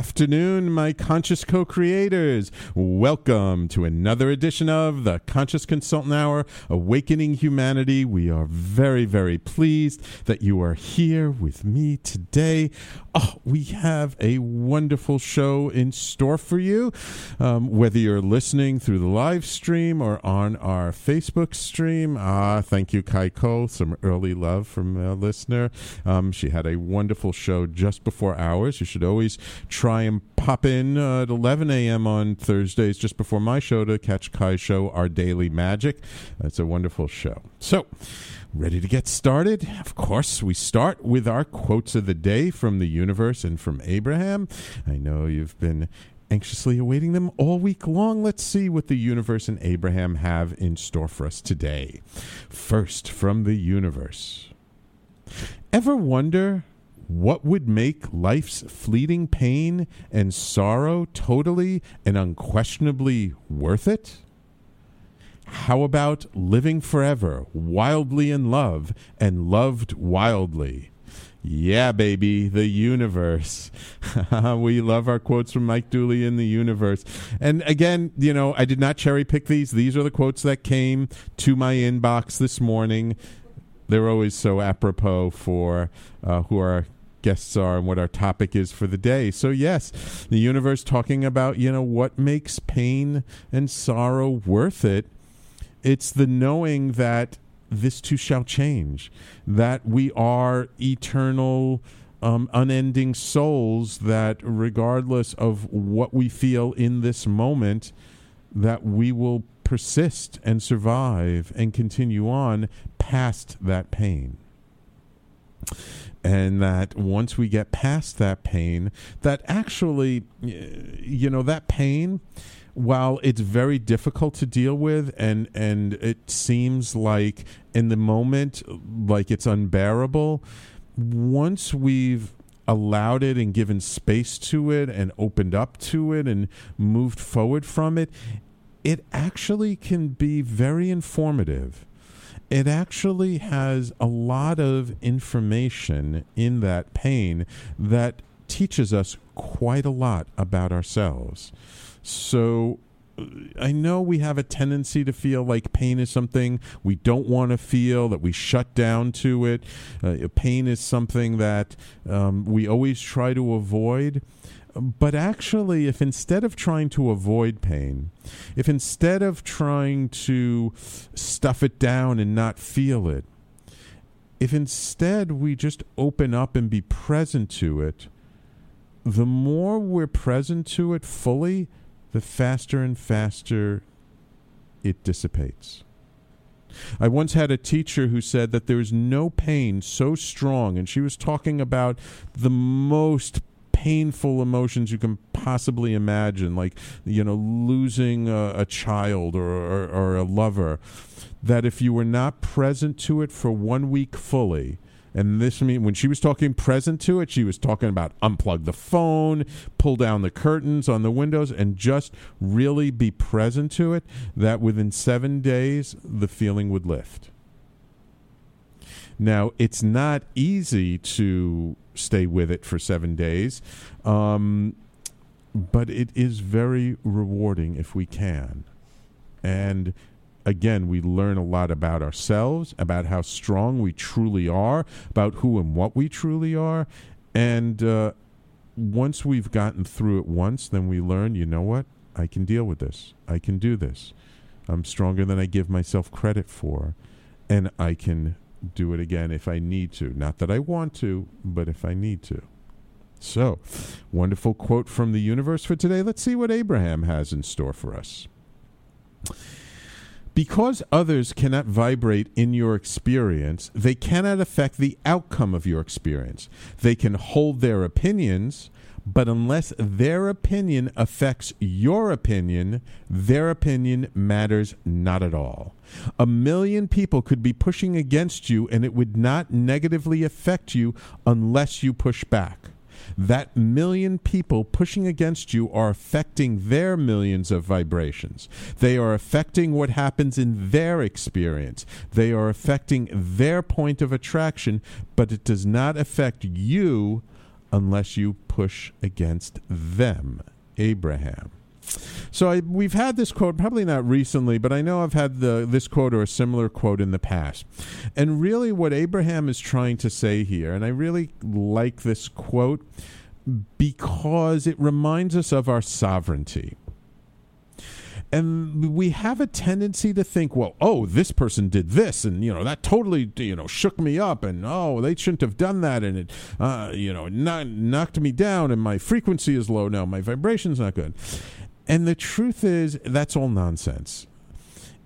Afternoon, my conscious co creators. Welcome to another edition of the Conscious Consultant Hour, Awakening Humanity. We are very, very pleased that you are here with me today. Oh, we have a wonderful show in store for you. Um, whether you're listening through the live stream or on our Facebook stream, ah, thank you, Kaiko. Some early love from a listener. Um, she had a wonderful show just before ours. You should always try and pop in uh, at 11 a.m. on Thursdays just before my show to catch Kai's show, Our Daily Magic. It's a wonderful show. So, Ready to get started? Of course, we start with our quotes of the day from the universe and from Abraham. I know you've been anxiously awaiting them all week long. Let's see what the universe and Abraham have in store for us today. First, from the universe. Ever wonder what would make life's fleeting pain and sorrow totally and unquestionably worth it? How about living forever, wildly in love, and loved wildly? Yeah, baby, the universe. we love our quotes from Mike Dooley in the universe. And again, you know, I did not cherry pick these. These are the quotes that came to my inbox this morning. They're always so apropos for uh, who our guests are and what our topic is for the day. So yes, the universe talking about, you know, what makes pain and sorrow worth it it's the knowing that this too shall change, that we are eternal, um, unending souls, that regardless of what we feel in this moment, that we will persist and survive and continue on past that pain. And that once we get past that pain, that actually, you know, that pain while it's very difficult to deal with and and it seems like in the moment like it's unbearable once we've allowed it and given space to it and opened up to it and moved forward from it it actually can be very informative it actually has a lot of information in that pain that teaches us quite a lot about ourselves so uh, I know we have a tendency to feel like pain is something we don't want to feel, that we shut down to it. Uh, pain is something that um, we always try to avoid. But actually, if instead of trying to avoid pain, if instead of trying to stuff it down and not feel it, if instead we just open up and be present to it, the more we're present to it fully, the faster and faster it dissipates. I once had a teacher who said that there is no pain so strong, and she was talking about the most painful emotions you can possibly imagine, like you know losing a, a child or, or, or a lover. That if you were not present to it for one week fully, and this mean when she was talking present to it, she was talking about unplug the phone, pull down the curtains on the windows, and just really be present to it. That within seven days the feeling would lift. Now it's not easy to stay with it for seven days, um, but it is very rewarding if we can. And again, we learn a lot about ourselves, about how strong we truly are, about who and what we truly are. And uh, once we've gotten through it once, then we learn, you know what? I can deal with this. I can do this. I'm stronger than I give myself credit for, and I can do it again if I need to. Not that I want to, but if I need to. So, wonderful quote from the universe for today. Let's see what Abraham has in store for us. Because others cannot vibrate in your experience, they cannot affect the outcome of your experience. They can hold their opinions, but unless their opinion affects your opinion, their opinion matters not at all. A million people could be pushing against you, and it would not negatively affect you unless you push back that million people pushing against you are affecting their millions of vibrations. They are affecting what happens in their experience. They are affecting their point of attraction, but it does not affect you unless you push against them. Abraham. So I, we've had this quote, probably not recently, but I know I've had the, this quote or a similar quote in the past. And really, what Abraham is trying to say here, and I really like this quote because it reminds us of our sovereignty. And we have a tendency to think, well, oh, this person did this, and you know that totally, you know, shook me up, and oh, they shouldn't have done that, and it, uh, you know, knocked me down, and my frequency is low now, my vibration's not good. And the truth is, that's all nonsense.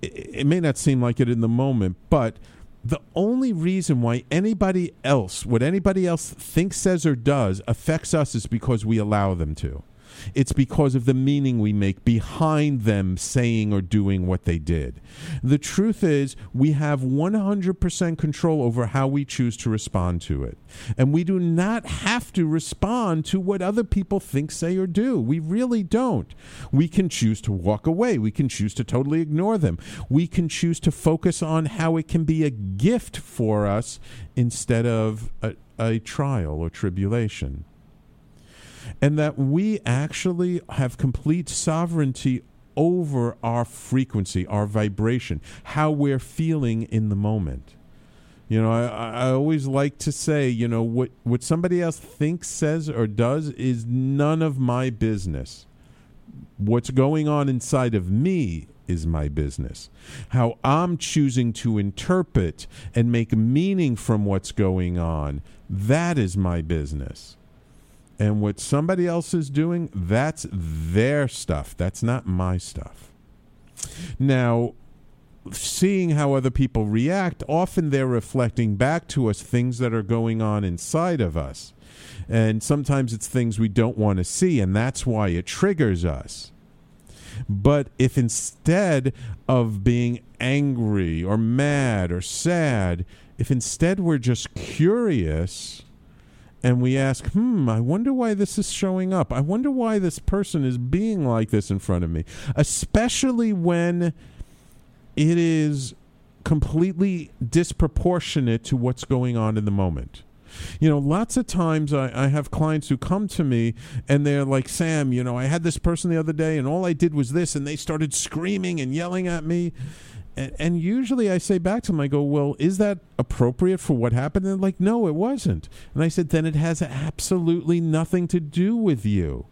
It, it may not seem like it in the moment, but the only reason why anybody else, what anybody else thinks, says, or does affects us is because we allow them to. It's because of the meaning we make behind them saying or doing what they did. The truth is, we have 100% control over how we choose to respond to it. And we do not have to respond to what other people think, say, or do. We really don't. We can choose to walk away. We can choose to totally ignore them. We can choose to focus on how it can be a gift for us instead of a, a trial or tribulation and that we actually have complete sovereignty over our frequency, our vibration, how we're feeling in the moment. You know, I, I always like to say, you know, what, what somebody else thinks, says, or does is none of my business. What's going on inside of me is my business. How I'm choosing to interpret and make meaning from what's going on, that is my business. And what somebody else is doing, that's their stuff. That's not my stuff. Now, seeing how other people react, often they're reflecting back to us things that are going on inside of us. And sometimes it's things we don't want to see, and that's why it triggers us. But if instead of being angry or mad or sad, if instead we're just curious, and we ask, hmm, I wonder why this is showing up. I wonder why this person is being like this in front of me, especially when it is completely disproportionate to what's going on in the moment. You know, lots of times I, I, have clients who come to me and they're like, Sam, you know, I had this person the other day and all I did was this, and they started screaming and yelling at me. And, and, usually I say back to them, I go, well, is that appropriate for what happened? And they're like, no, it wasn't. And I said, then it has absolutely nothing to do with you.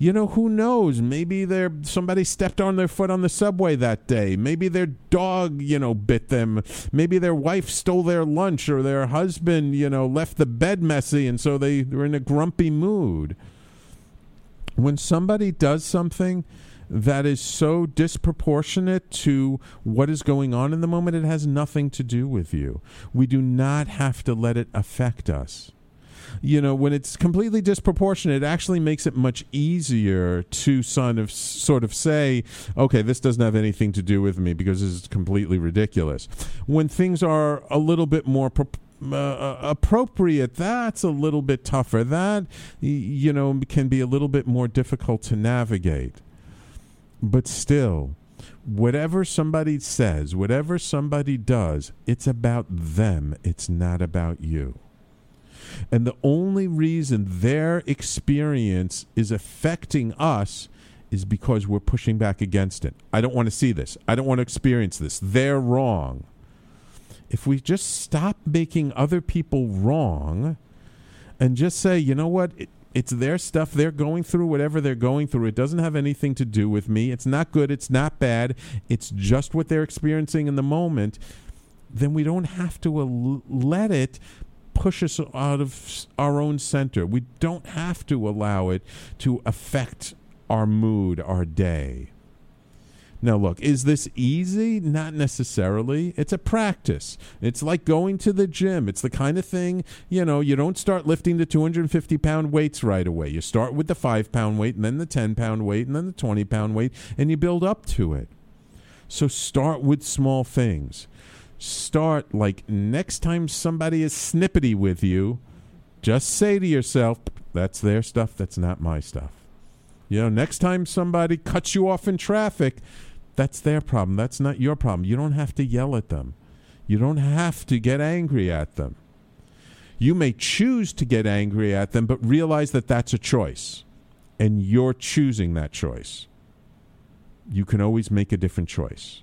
You know, who knows? Maybe they somebody stepped on their foot on the subway that day. Maybe their dog, you know, bit them. Maybe their wife stole their lunch or their husband, you know, left the bed messy and so they were in a grumpy mood. When somebody does something, that is so disproportionate to what is going on in the moment, it has nothing to do with you. We do not have to let it affect us. You know, when it's completely disproportionate, it actually makes it much easier to sort of, sort of say, okay, this doesn't have anything to do with me because this is completely ridiculous. When things are a little bit more pro- uh, uh appropriate, that's a little bit tougher. That, you know, can be a little bit more difficult to navigate. But still, whatever somebody says, whatever somebody does, it's about them. It's not about you. And the only reason their experience is affecting us is because we're pushing back against it. I don't want to see this. I don't want to experience this. They're wrong. If we just stop making other people wrong and just say, you know what, it, It's their stuff. They're going through whatever they're going through. It doesn't have anything to do with me. It's not good. It's not bad. It's just what they're experiencing in the moment. Then we don't have to al- let it push us out of our own center. We don't have to allow it to affect our mood, our day. Now, look, is this easy? Not necessarily. It's a practice. It's like going to the gym. It's the kind of thing, you know, you don't start lifting the 250 pound weights right away. You start with the five pound weight, and then the 10 pound weight, and then the 20 pound weight, and you build up to it. So start with small things. Start like next time somebody is snippety with you, just say to yourself, that's their stuff, that's not my stuff. You know, next time somebody cuts you off in traffic, that's their problem. That's not your problem. You don't have to yell at them. You don't have to get angry at them. You may choose to get angry at them, but realize that that's a choice. And you're choosing that choice. You can always make a different choice.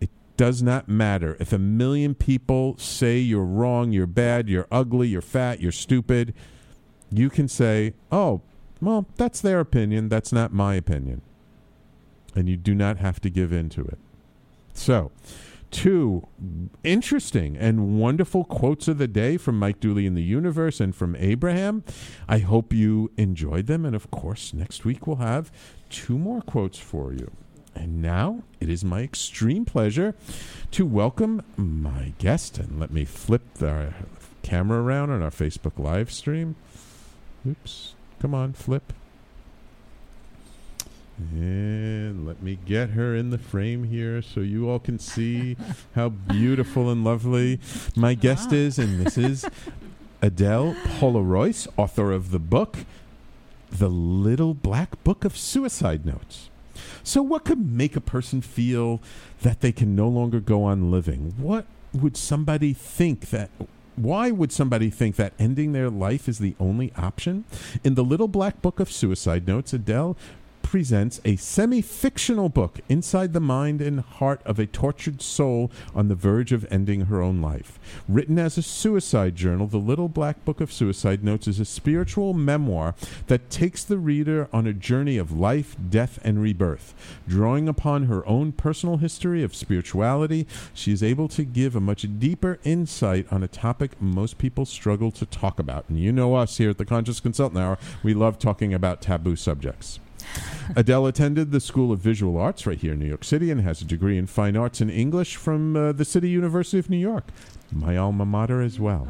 It does not matter if a million people say you're wrong, you're bad, you're ugly, you're fat, you're stupid. You can say, oh, well, that's their opinion. That's not my opinion. And you do not have to give in to it. So, two interesting and wonderful quotes of the day from Mike Dooley in the Universe and from Abraham. I hope you enjoyed them. And of course, next week we'll have two more quotes for you. And now it is my extreme pleasure to welcome my guest. And let me flip the camera around on our Facebook live stream. Oops. Come on, flip. And let me get her in the frame here so you all can see how beautiful and lovely my guest ah. is. And this is Adele Paula Royce, author of the book, The Little Black Book of Suicide Notes. So, what could make a person feel that they can no longer go on living? What would somebody think that why would somebody think that ending their life is the only option? In the Little Black Book of Suicide Notes, Adele presents a semi fictional book inside the mind and heart of a tortured soul on the verge of ending her own life. Written as a suicide journal, The Little Black Book of Suicide Notes is a spiritual memoir that takes the reader on a journey of life, death, and rebirth. Drawing upon her own personal history of spirituality, she is able to give a much deeper insight on a topic most people struggle to talk about. And you know us here at the Conscious Consultant Hour, we love talking about taboo subjects. Adele attended the School of Visual Arts right here in New York City and has a degree in fine arts and English from uh, the City University of New York, my alma mater as well.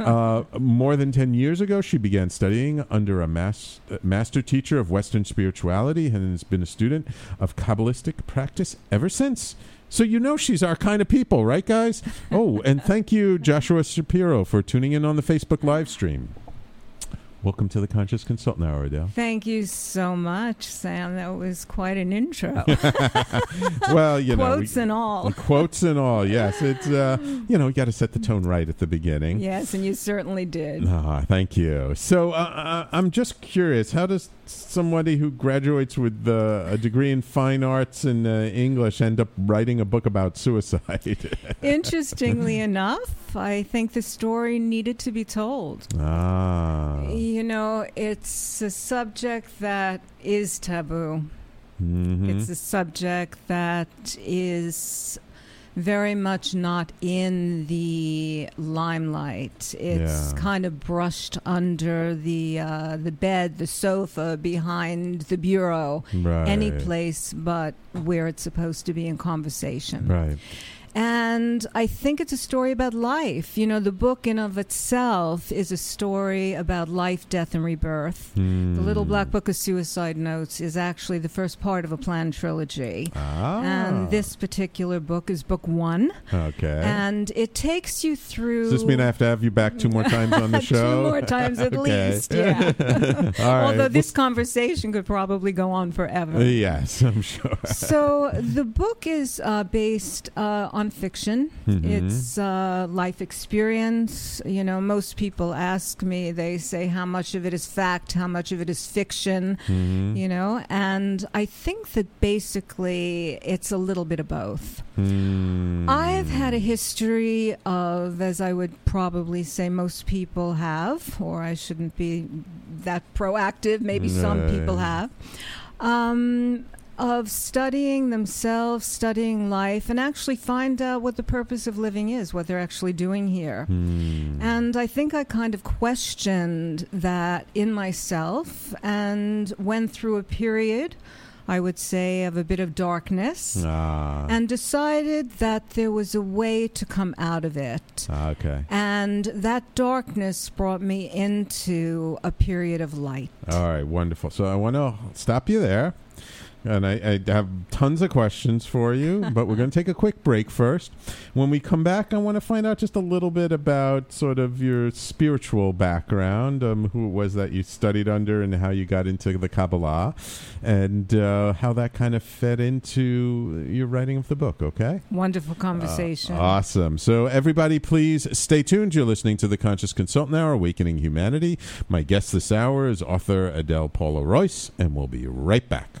uh, more than 10 years ago, she began studying under a mas- uh, master teacher of Western spirituality and has been a student of Kabbalistic practice ever since. So you know she's our kind of people, right, guys? Oh, and thank you, Joshua Shapiro, for tuning in on the Facebook live stream. Welcome to the Conscious Consultant Hour, Adele. Thank you so much, Sam. That was quite an intro. well, you know, Quotes we- and all. quotes and all. Yes, it's uh, you know, you got to set the tone right at the beginning. Yes, and you certainly did. Ah, thank you. So uh, uh, I'm just curious, how does somebody who graduates with uh, a degree in fine arts and uh, English end up writing a book about suicide? Interestingly enough, I think the story needed to be told. ah, You know, it's a subject that is taboo. mhm. It's a subject that is very much not in the limelight. It's Yeah. kind of brushed under the uh, the bed, the sofa, behind the bureau, right. any place but where it's supposed to be in conversation. Right. And I think it's a story about life. You know, the book in of itself is a story about life, death, and rebirth. The Little Hmm. Black Book of Suicide Notes is actually the first part of a planned trilogy. Ah. And this particular book is book one. Okay. And it takes you through. Does this mean I have to have you back two more times on the show? Two more times at least, yeah. All right. Although this conversation could probably go on forever. Yes, I'm sure. so the book is uh, based uh, on nonfiction. Mhm. It's uh, life experience. You know, most people ask me, they say, how much of it is fact, how much of it is fiction, Mhm. you know? And I think that basically it's a little bit of both. Hmm. I've had a history of, as I would probably say most people have, or I shouldn't be that proactive, maybe some people have, um, of studying themselves, studying life, and actually find out what the purpose of living is, what they're actually doing here. Hmm. And I think I kind of questioned that in myself and went through a period, I would say, of a bit of darkness Ah. and decided that there was a way to come out of it. Ah, okay. And that darkness brought me into a period of light. All right, wonderful. So I want to stop you there. And I, I have tons of questions for you, but we're going to take a quick break first. When we come back, I want to find out just a little bit about sort of your spiritual background, um, who it was that you studied under, and how you got into the Kabbalah, and uh, how that kind of fed into your writing of the book. Okay. Wonderful conversation. Uh, awesome. So, everybody, please stay tuned. You're listening to the Conscious Consultant Hour, Awakening Humanity. My guest this hour is author Adele Paula Royce, and we'll be right back.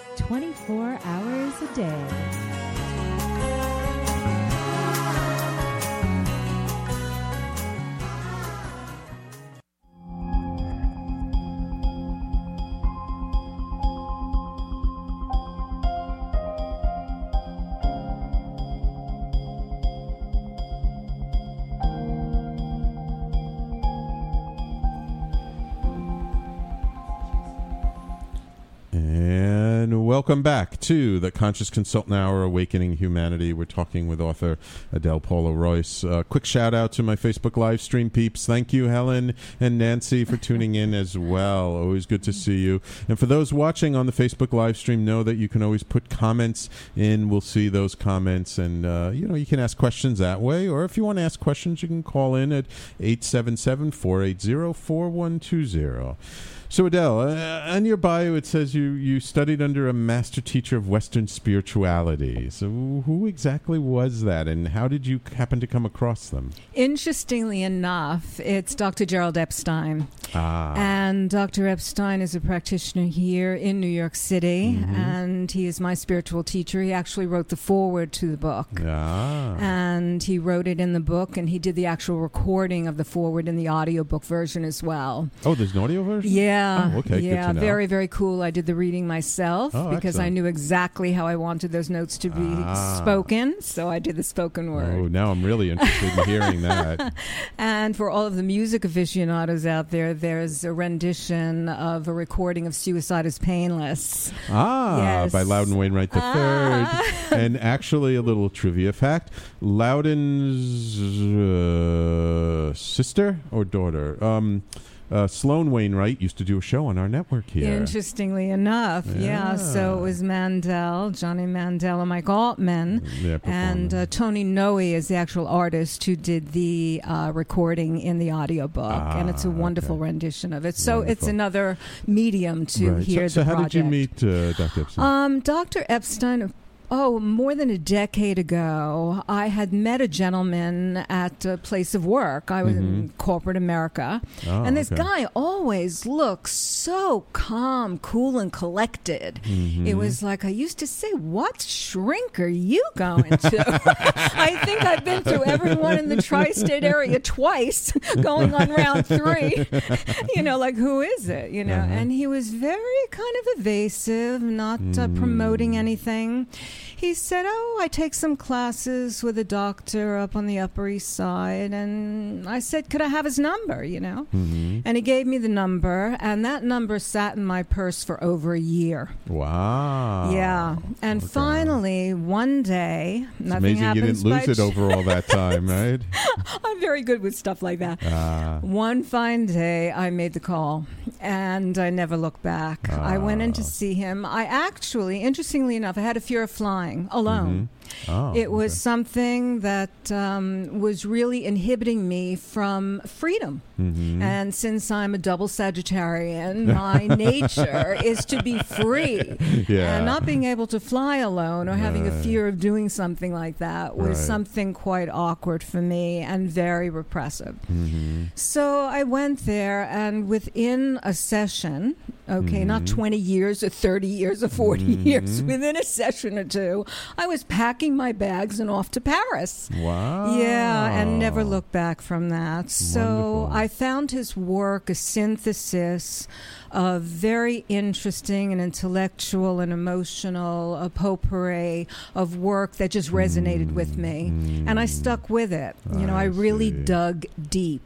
24 hours a day. Welcome back to the Conscious Consultant Hour, Awakening Humanity. We're talking with author Adele Paula Royce. Uh, quick shout out to my Facebook live stream peeps. Thank you, Helen and Nancy, for tuning in as well. Always good to see you. And for those watching on the Facebook live stream, know that you can always put comments in. We'll see those comments, and uh, you know you can ask questions that way. Or if you want to ask questions, you can call in at 877 480 4120. So Adele, uh, on your bio it says you you studied under a master teacher of Western spirituality. So who exactly was that, and how did you happen to come across them? Interestingly enough, it's Dr. Gerald Epstein. Ah, And Dr. Epstein is a practitioner here in New York City, Mm-hmm. and he is my spiritual teacher. He actually wrote the foreword to the book. ah, And he wrote it in the book, and he did the actual recording of the foreword in the audiobook version as well. oh, there's an audio version. Yeah. Oh, okay, good Yeah, very, very cool. I did the reading myself Oh, because I knew exactly how I wanted those notes to be Ah. spoken. So I did the spoken word. Oh, now I'm really interested in hearing that. And for all of the music aficionados out there, there's a rendition of a recording of Suicide is Painless. Ah, Yes. by Loudon Wainwright the Third. and actually, a little trivia fact: Loudon's uh, sister or daughter, um, uh, Sloan Wainwright, used to do a show on our network here. Interestingly enough, yeah. So it was Mandel, Johnny Mandel, and Mike Altman. And uh, Tony Noe is the actual artist who did the uh, recording in the audiobook. and it's a Ah, wonderful okay. rendition of it. So it's another medium to Right. hear so, the so how project. did you meet uh, Dr. Epstein? Um, Dr. Epstein, oh, more than a decade ago, I had met a gentleman at a place of work. I was in mm-hmm. corporate America. Oh, and this okay. guy always looks so calm, cool, and collected. Mm-hmm. It was like I used to say, What shrink are you going to? I think I've been through everyone in the tri state area twice, going on round three. you know, like, who is it? You know, uh-huh. and he was very kind of evasive, not uh, mm. promoting anything. He said, Oh, I take some classes with a doctor up on the Upper East Side. And I said, Could I have his number? You know? And he gave me the number, and that number sat in my purse for over a year. Wow. Yeah. And Okay. finally, one day, It's nothing amazing you didn't lose it over all that time, right? I'm very good with stuff like that. Ah. One fine day, I made the call and I never looked back. I went in to Ah. see him. I actually, interestingly enough, I had a fear of flying alone. Mm-hmm. Oh, It was okay. something that um, was really inhibiting me from freedom. Mhm. And since I'm a double Sagittarian, my nature is to be free. Yeah. And not being able to fly alone or having a fear of doing something like that was Right. something quite awkward for me and very repressive. Mhm. So I went there, and within a session, okay, not Mm-hmm. 20 years or 30 years or 40 years, within a session or two, I was packing my bags and off to Paris. Wow. Yeah, and never looked back from that. So Wonderful. I found his work a synthesis of very interesting and intellectual and emotional, a potpourri of work that just resonated with me. Mm-hmm. And I stuck with it. You know, I, I really see. dug deep.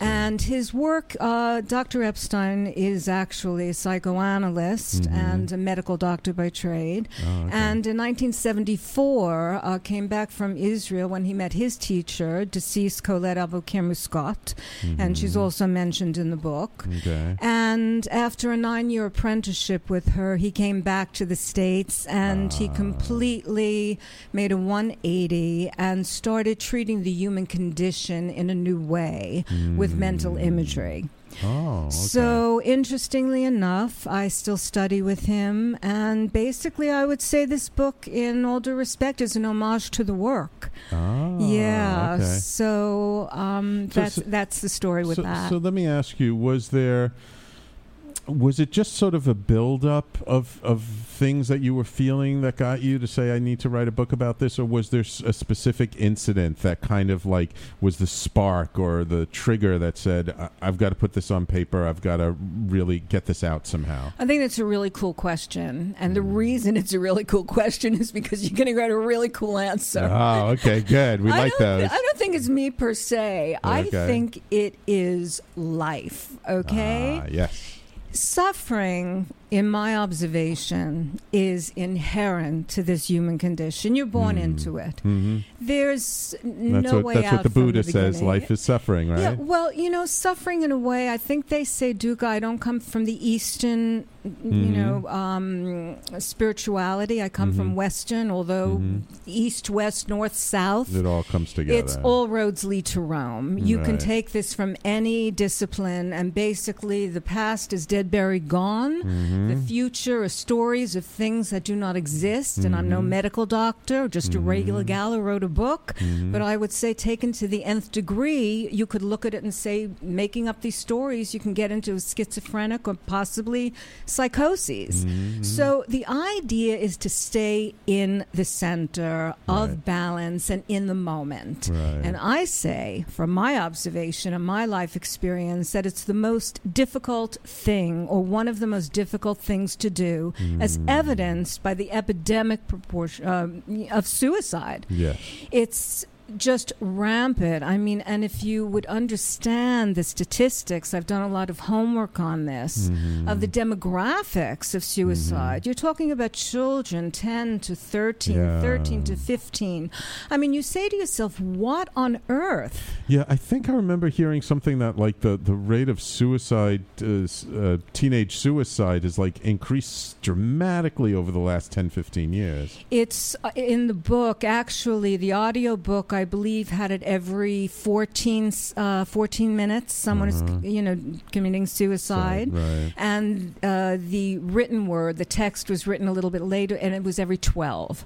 And his work, uh, Dr. Epstein is actually a psychoanalyst and a medical doctor by trade. Mm-hmm. Oh, okay. And in 1974, uh, came back from Israel when he met his teacher, deceased Colette Aboulker-Muscat, and she's also mentioned in the book. Mm-hmm. Okay. And after a nine year apprenticeship with her, he came back to the States and he Ah. completely made a 180 and started treating the human condition in a new way with mental imagery. Oh, okay. So, interestingly enough, I still study with him, and basically, I would say this book, in all due respect, is an homage to the work. Ah, yeah. Okay. So, um, So- that's so- that's the story with so, that. so let me ask you: Was there, was it just sort of a buildup of of things that you were feeling that got you to say, "I need to write a book about this," or was there a specific incident that kind of like was the spark or the trigger that said, I- "I've got to put this on paper. I've got to really get this out somehow." I think that's a really cool question, and Mm. the reason it's a really cool question is because you're going to get a really cool answer. Oh, okay, good. We like those. I don't think it's me per se. I think it is life. Okay. Ah, yes. Suffering, in my observation, is inherent to this human condition. You're born into it. hmm There's n- That's no what way that's out That's what the from Buddha says. Life is suffering, right? Yeah, well, you know, suffering in a way. I think they say, dukkha, I don't come from the Eastern, you Mhm. know, um, spirituality. I come from Mhm. Western, although Mhm. East, West, North, South. It all comes together. It's all roads lead to Rome. You can take this from any discipline, and basically, the past is dead, buried, gone. Mm-hmm. The future are stories of things that do not exist. And I'm no Mhm. medical doctor, just a regular Mhm. gal who wrote a book. Mhm. But I would say, taken to the nth degree, you could look at it and say, making up these stories, you can get into schizophrenic or possibly psychoses. So the idea is to stay in the center of Right. balance and in the moment. Right. And I say, from my observation and my life experience, that it's the most difficult thing, or one of the most difficult things to do, as Mm. evidenced by the epidemic proportion um, of suicide. yes. It's just rampant. I mean, and if you would understand the statistics, I've done a lot of homework on this Mhm. of the demographics of suicide. You're talking about children 10 to 13, Yeah. 13 to 15. I mean, you say to yourself, what on earth? Yeah, I think I remember hearing something that like the, the rate of suicide, uh, uh, teenage suicide, is like increased dramatically over the last 10, 15 years. It's uh, in the book, actually, the audio book I believe, had it every 14, uh, 14 minutes. Someone is, you know, committing suicide. Right. And uh, the written word, the text was written a little bit later, and it was every 12.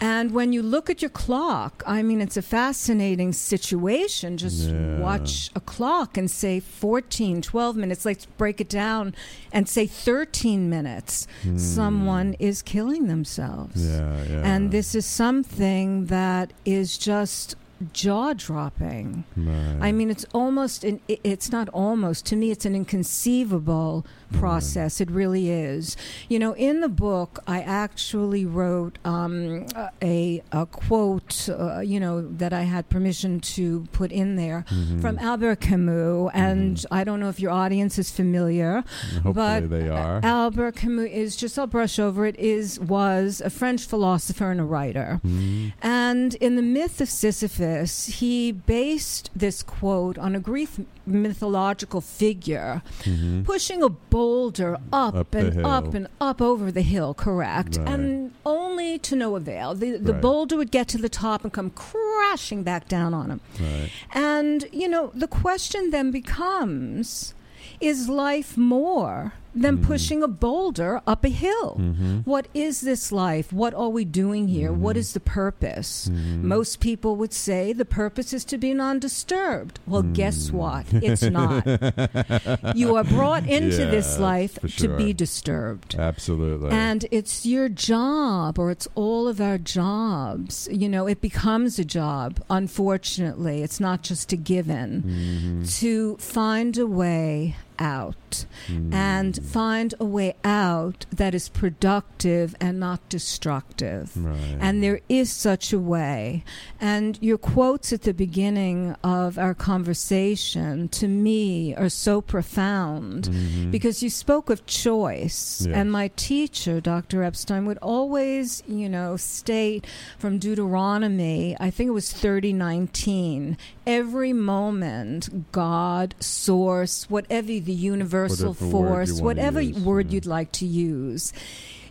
And when you look at your clock, I mean, it's a fascinating situation. Just Yeah. watch a clock and say 14, 12 minutes. Let's break it down and say 13 minutes. Someone is killing themselves. Hmm. Yeah, yeah. And this is something that is just jaw dropping. Right. I mean, it's almost, an, it's not almost, to me, it's an inconceivable process. It really is. You know, in the book, I actually wrote um, a, a quote, uh, you know, that I had permission to put in there Mm-hmm. from Albert Camus. And I don't know if your audience is familiar, Hopefully but they are. Albert Camus is just I'll brush over it is was a French philosopher and a writer. Mm-hmm. And in the myth of Sisyphus, he based this quote on a Greek mythological figure pushing a boulder up, Mm-hmm. Up and up and up over the hill, correct? Right. And only to no avail. The, the Right. boulder would get to the top and come crashing back down on him. Right. And, you know, the question then becomes is life more than Mm-hmm. pushing a boulder up a hill? What is this life? What are we doing here? What Mm-hmm. is the purpose? Most people would say the purpose is to be non disturbed. Well, Mm. guess what? It's not. you are brought into Yeah, this life for to be disturbed. Absolutely. And it's your job, or it's all of our jobs. You know, it becomes a job, unfortunately. It's not just a given Mm-hmm. to find a way out hmm. and find a way out that is productive and not destructive. Right. And there is such a way. And your quotes at the beginning of our conversation to me are so profound mm-hmm. because you spoke of choice. Yes. And my teacher, Dr. Epstein, would always, you know, state from Deuteronomy, I think it was 3019, every moment, God, source, whatever the universal Whatever force, whatever word you'd like to use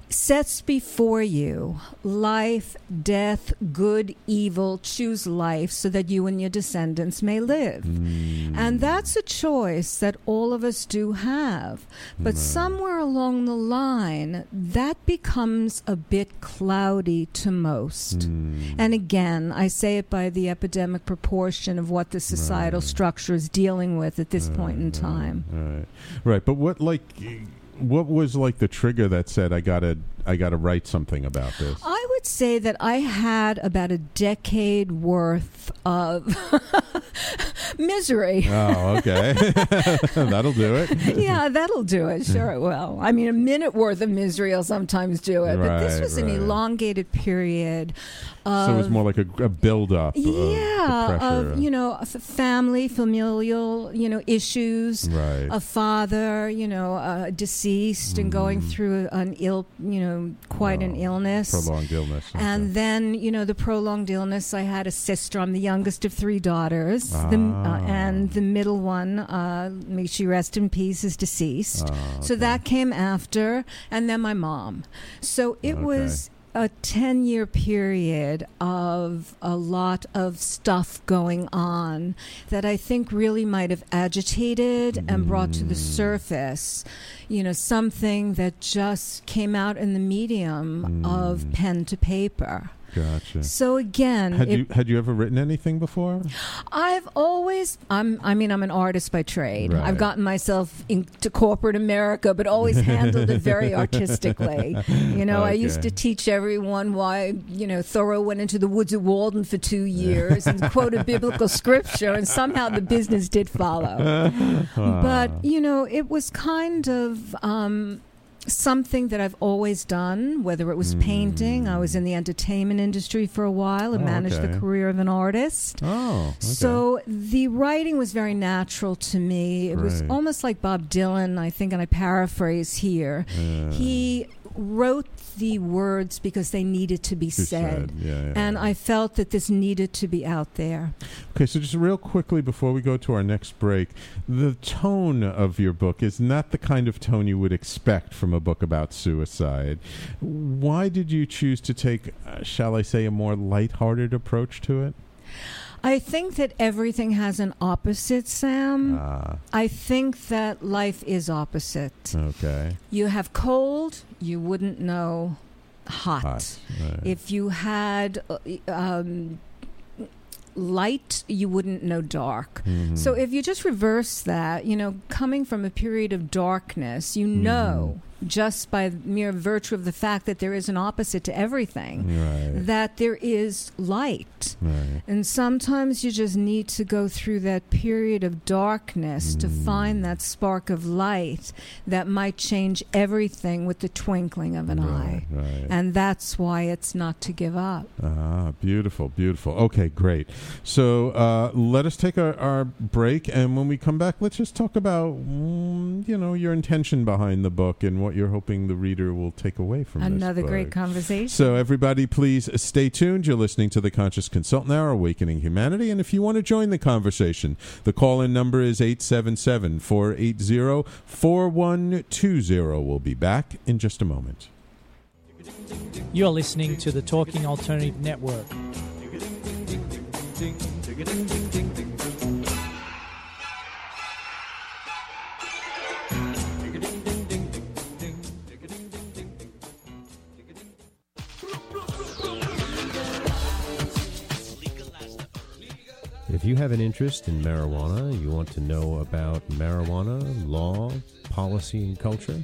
sets before you life, death, good, evil. Choose life so that you and your descendants may live. Mm. And that's a choice that all of us do have. But somewhere along the line, that becomes a bit cloudy to most. Mm. And again, I say it by the epidemic proportion of what the societal structure is dealing with at this point in time. Right. Right. But what like what was like the trigger that said I gotta I gotta write something about this? I would say that I had about a decade worth of misery. Oh, okay. That'll do it. yeah, that'll do it. Sure, it will. I mean, a minute worth of misery will sometimes do it. but this Right, was an elongated period. Of, So it was more like a, a build up of yeah, of you know, family, familial, you know, issues. right. A father, you know, uh, deceased and going through an ill, you know, quite an illness. prolonged illness. okay. And then, you know, the prolonged illness. I had a sister. I'm the youngest of three daughters. The, uh, Ah. and the middle one, uh, may she rest in peace, is deceased. Ah, So that came after. And then my mom. So it Okay. was a 10 year period of a lot of stuff going on that I think really might have agitated and brought to the Mm. surface, you know, something that just came out in the medium of Mm. pen to paper. Gotcha. So again, Had it- you had you ever written anything before? I've always I'm I mean I'm an artist by trade. Right. I've gotten myself into corporate America but always handled it very artistically. You know, I used to teach everyone why, you know, Thoreau went into the woods of Walden for 2 years and quoted biblical scripture and somehow the business did follow. But, you know, it was kind of um something that I've always done, whether it was painting. I was in the hmm. entertainment industry for a while and Oh, managed okay. the career of an artist. Oh, okay. So the writing was very natural to me. It was almost like Bob Dylan, I think, and I paraphrase here. Yeah. He wrote the words because they needed to be You said. Yeah, yeah, And yeah. I felt that this needed to be out there. Okay, so just real quickly before we go to our next break, the tone of your book is not the kind of tone you would expect from a book about suicide. Why did you choose to take, uh, shall I say, a more lighthearted approach to it? I think that everything has an opposite, Sam. Ah, I think that life is opposite. okay. You have cold, you wouldn't know hot. Hot. Right. If you had uh, um, light, you wouldn't know dark. Mhm. So if you just reverse that, you know, coming from a period of darkness, you Mm-hmm. know just by mere virtue of the fact that there is an opposite to everything Right. that there is light. Right. And sometimes you just need to go through that period of darkness to Mm. find that spark of light that might change everything with the twinkling of an eye. Right, right. And that's why it's not to give up. Ah, beautiful, beautiful. Okay, great. So uh, let us take our, our break, and when we come back, let's just talk about mm, you know your intention behind the book and what you're hoping the reader will take away from this Another great book. conversation. So, everybody, please stay tuned. You're listening to the Conscious Consultant Hour, Awakening Humanity. And if you want to join the conversation, the call in number is 877 480 4120. We'll be back in just a moment. You're listening to the Talking Alternative Network. If you have an interest in marijuana, you want to know about marijuana, law, policy, and culture,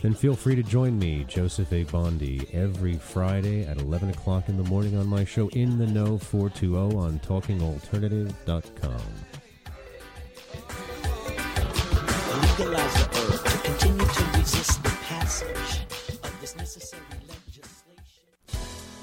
then feel free to join me, Joseph A. Bondi, every Friday at 11 o'clock in the morning on my show In the Know 420 on TalkingAlternative.com. legalize the herb to continue to resist the passage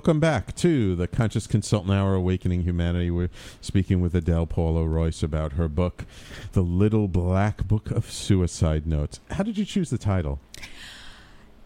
Welcome back to the Conscious Consultant Hour Awakening Humanity. We're speaking with Adele Paula Royce about her book, The Little Black Book of Suicide Notes. How did you choose the title?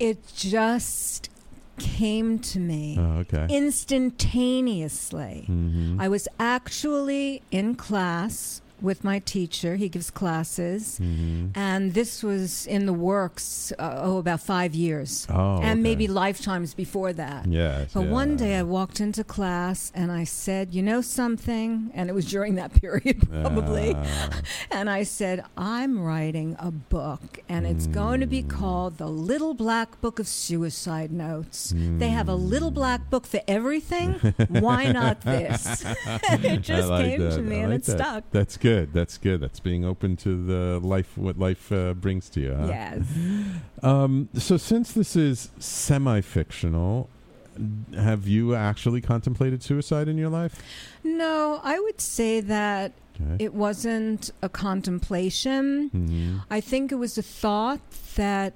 It just came to me Oh, okay. instantaneously. Mhm. I was actually in class with my teacher. He gives classes. Mhm. And this was in the works, uh, oh, about five years. Oh, and okay. maybe lifetimes before that. Yes, But yeah. one day I walked into class and I said, You know something? And it was during that period, probably. Ah. and I said, I'm writing a book and it's going to be Mm. called The Little Black Book of Suicide Notes. They have a little Mm. black book for everything. Why not this? it just like came that. to me I and like it that. stuck. That's good. That's good. That's being open to the life, what life uh, brings to you. Huh? Yes. Um, so, since this is semi-fictional, have you actually contemplated suicide in your life? No, I would say that Okay. it wasn't a contemplation. Mhm. I think it was a thought that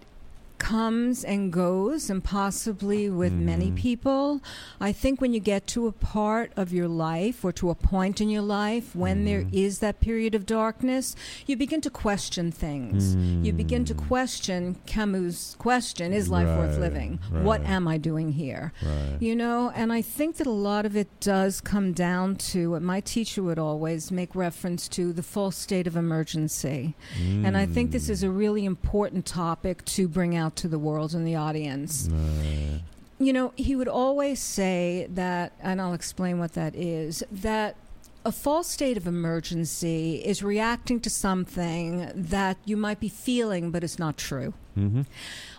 comes and goes, and possibly with many Mhm. people. I think when you get to a part of your life or to a point in your life when there Mm-hmm. is that period of darkness, you begin to question things. You begin to Mm. question Camus' question Is life worth Right, living? What am I doing here? Right. You know, and I think that a lot of it does come down to what my teacher would always make reference to the false state of emergency. And I think this is a really important topic to bring out to the world and the audience. Right. You know, he would always say that, and I'll explain what that is, that a false state of emergency is reacting to something that you might be feeling, but it's not true. Mm-hmm.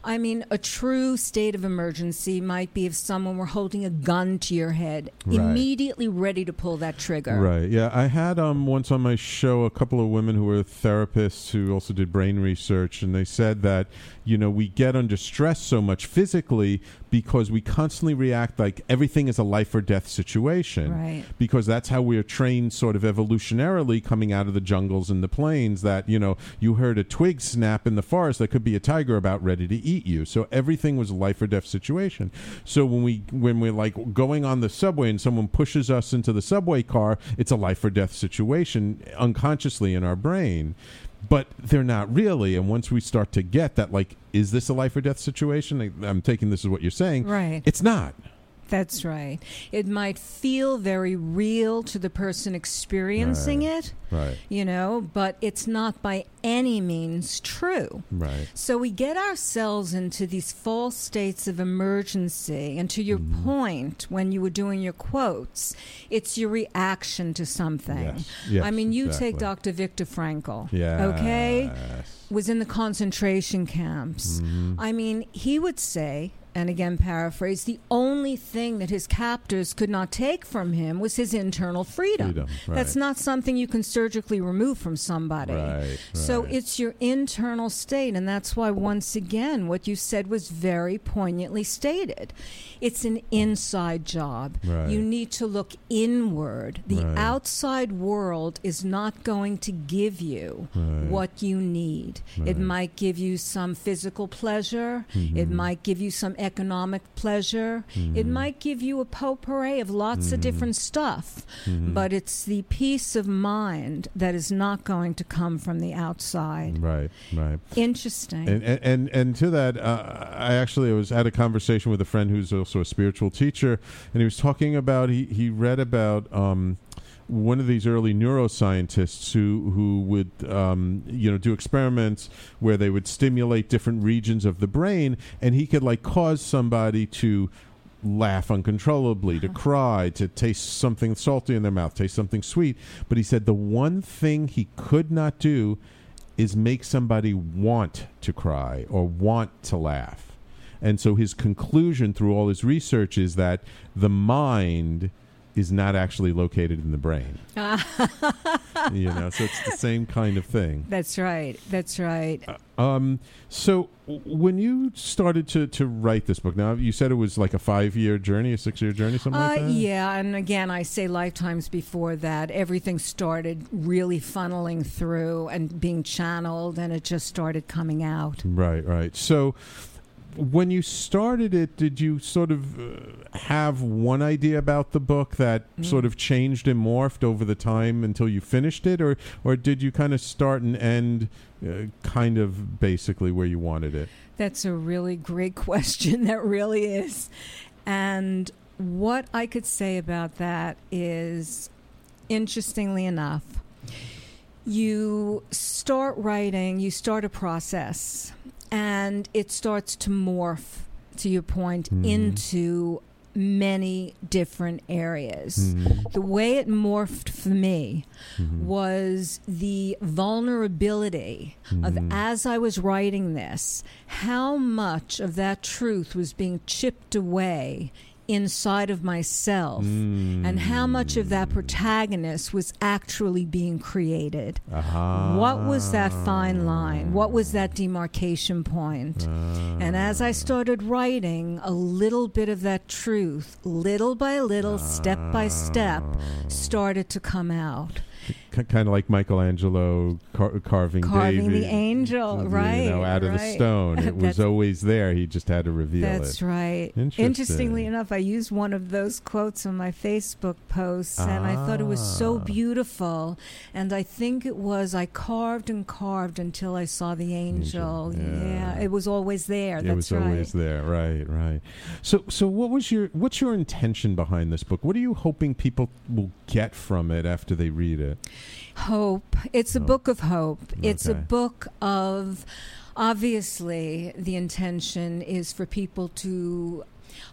I mean, a true state of emergency might be if someone were holding a gun to your head, Right. immediately ready to pull that trigger. Right. Yeah. I had um once on my show a couple of women who were therapists who also did brain research, and they said that you know we get under stress so much physically because we constantly react like everything is a life or death situation. Right. Because that's how we're trained, sort of evolutionarily, coming out of the jungles and the plains. That you know you heard a twig snap in the forest, there could be a tiger about ready to eat you. So everything was a life or death situation. So when we when we're like going on the subway and someone pushes us into the subway car, it's a life or death situation unconsciously in our brain. But they're not really. And once we start to get that, like, is this a life or death situation? I- I'm taking this as what you're saying. Right. It's not. That's right. It might feel very real to the person experiencing Right. it, Right. you know, but it's not by any means true. Right. So we get ourselves into these false states of emergency. And to your Mm-hmm. point, when you were doing your quotes, it's your reaction to something. Yes. Yes, I mean, you take. Dr. Viktor Frankl. Yes. Okay? Was in the concentration camps. Mhm. I mean, he would say, and again paraphrase, the only thing that his captors could not take from him was his internal freedom. Freedom, That's not something you can surgically remove from somebody. Right, So right. it's your internal state, and that's why, once again, what you said was very poignantly stated. It's an inside job. Right. You need to look inward. The Right. outside world is not going to give you Right. what you need. It might give you some physical pleasure. It Mhm. might give you some economic pleasure. It Mhm. might give you a potpourri of lots of Mhm. different stuff. Mhm. But it's the peace of mind that is not going to come from the outside. Right. Right. Interesting. And and and, and to that, uh, I actually I was had a conversation with a friend who's also a spiritual teacher, and he was talking about he he read about. Um, one of these early neuroscientists who who would um, you know do experiments where they would stimulate different regions of the brain, and he could like cause somebody to laugh uncontrollably, to cry, to taste something salty in their mouth, taste something sweet. But he said the one thing he could not do is make somebody want to cry or want to laugh. And so his conclusion through all his research is that the mind is not actually located in the brain. you know, so it's the same kind of thing. That's right. That's right. Um, so when you started to, to write this book, now you said it was like a five year journey, a six year journey, something Uh, like that. yeah, and again, I say lifetimes before that, everything started really funneling through and being channeled, and it just started coming out. Right, right. So when you started it, did you sort of uh, have one idea about the book that Mm. sort of changed and morphed over the time until you finished it, or or did you kind of start and end uh, kind of basically where you wanted it? That's a really great question. That really is. And what I could say about that is, interestingly enough, you start writing, you start a process, and it starts to morph, to your point, Mhm. into many different areas. Mhm. The way it morphed for me Mhm. was the vulnerability of Mhm. as I was writing this, how much of that truth was being chipped away inside of myself, mm. and how much of that protagonist was actually being created. Aha. What was that fine line? What was that demarcation point? Ah. And as I started writing, a little bit of that truth, little by little, step by step, started to come out. K- kind of like Michelangelo car- carving Carving the David, angel, you right, know, out of the stone. It was always there. He just had to reveal it. That's right. Interesting. Interestingly enough, I used one of those quotes on my Facebook posts, and I thought it was so Ah. beautiful. And I think it was I carved and carved until I saw the angel. yeah. Yeah, it was always there. it That's was right. always there right right so so what was your what's your intention behind this book what are you hoping people will get from it after they read it Hope. It's a book of hope. It's a book of, obviously, the intention is for people to.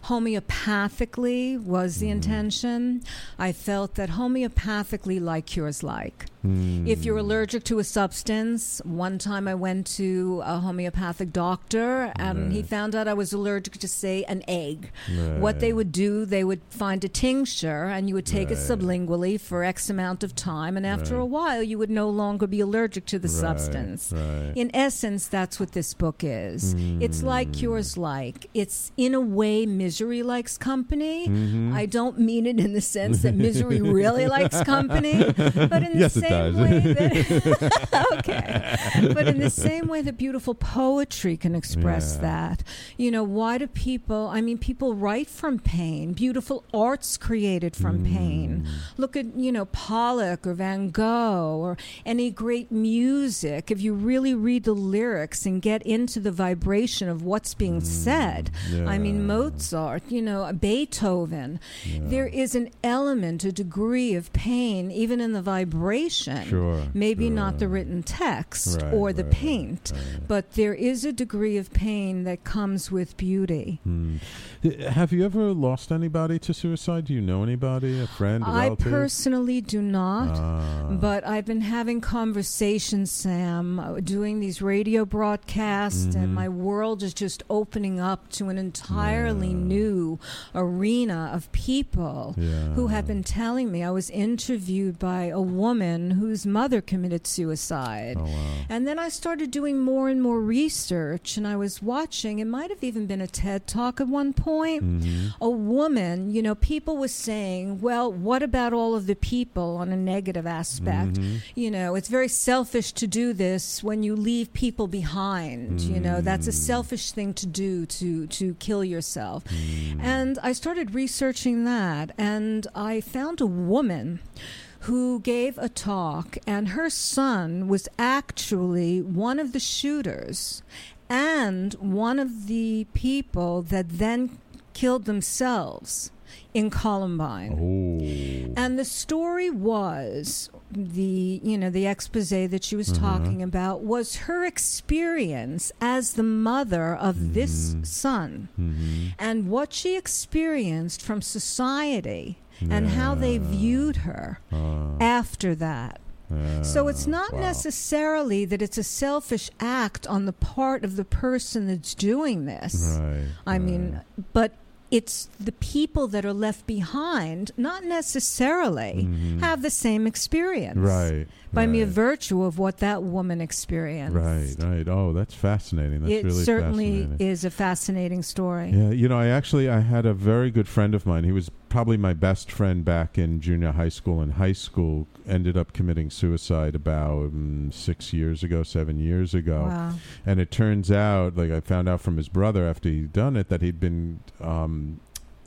Homeopathically was the mm-hmm. intention. I felt that homeopathically, like cures like. If you're allergic to a substance, one time I went to a homeopathic doctor and he found out I was allergic to, say, an egg. What they would do, they would find a tincture and you would take it sublingually for X amount of time, and after Right. a while, you would no longer be allergic to the Right, substance. right. In essence, that's what this book is. It's like cures like. It's, in a way, misery likes company. Mhm. I don't mean it in the sense that misery really likes company, but in the Yes, same does. that okay, but in the same way that beautiful poetry can express Yeah. that. You know, why do people? I mean, people write from pain. Beautiful arts created from pain. Mm. Look at you know Pollock or Van Gogh or any great music. If you really read the lyrics and get into the vibration of what's being said, I mean Mm. Mozart, you know Beethoven. There is an element, a degree of pain, even in the vibration. Sure, Maybe not the written text Right, or the right, paint, but there is a degree of pain that comes with beauty. Hmm. Have you ever lost anybody to suicide? Do you know anybody, a friend, a I relative? personally do not, Ah. but I've been having conversations, Sam, uh, doing these radio broadcasts, Mhm. and my world is just opening up to an entirely new arena of people Yeah. who have been telling me. I was interviewed by a woman whose mother committed suicide. Oh, wow. And then I started doing more and more research, and I was watching. It might have even been a TED talk at one point. Mhm. A woman, you know, people were saying, well, what about all of the people on a negative aspect? Mhm. You know, it's very selfish to do this when you leave people behind. You know, that's a selfish thing to do to to kill yourself. And I started researching that, and I found a woman who gave a talk, and her son was actually one of the shooters and one of the people that then killed themselves in Columbine. Oh. And the story was the you know the expose that she was Mhm. talking about was her experience as the mother of this son Mhm. and what she experienced from society and how they viewed her Ah. after that. So it's not wow. necessarily that it's a selfish act on the part of the person that's doing this. Right, I mean, but it's the people that are left behind, not necessarily Mhm. have the same experience. Right, By mere virtue of what that woman experienced. Right, right. Oh, that's fascinating. That's it really certainly is a fascinating story. Yeah, you know, I actually I had a very good friend of mine. He was probably my best friend back in junior high school and high school. Ended up committing suicide about mm, six years ago, seven years ago. Wow. And it turns out, like I found out from his brother after he'd done it, that he'd been um,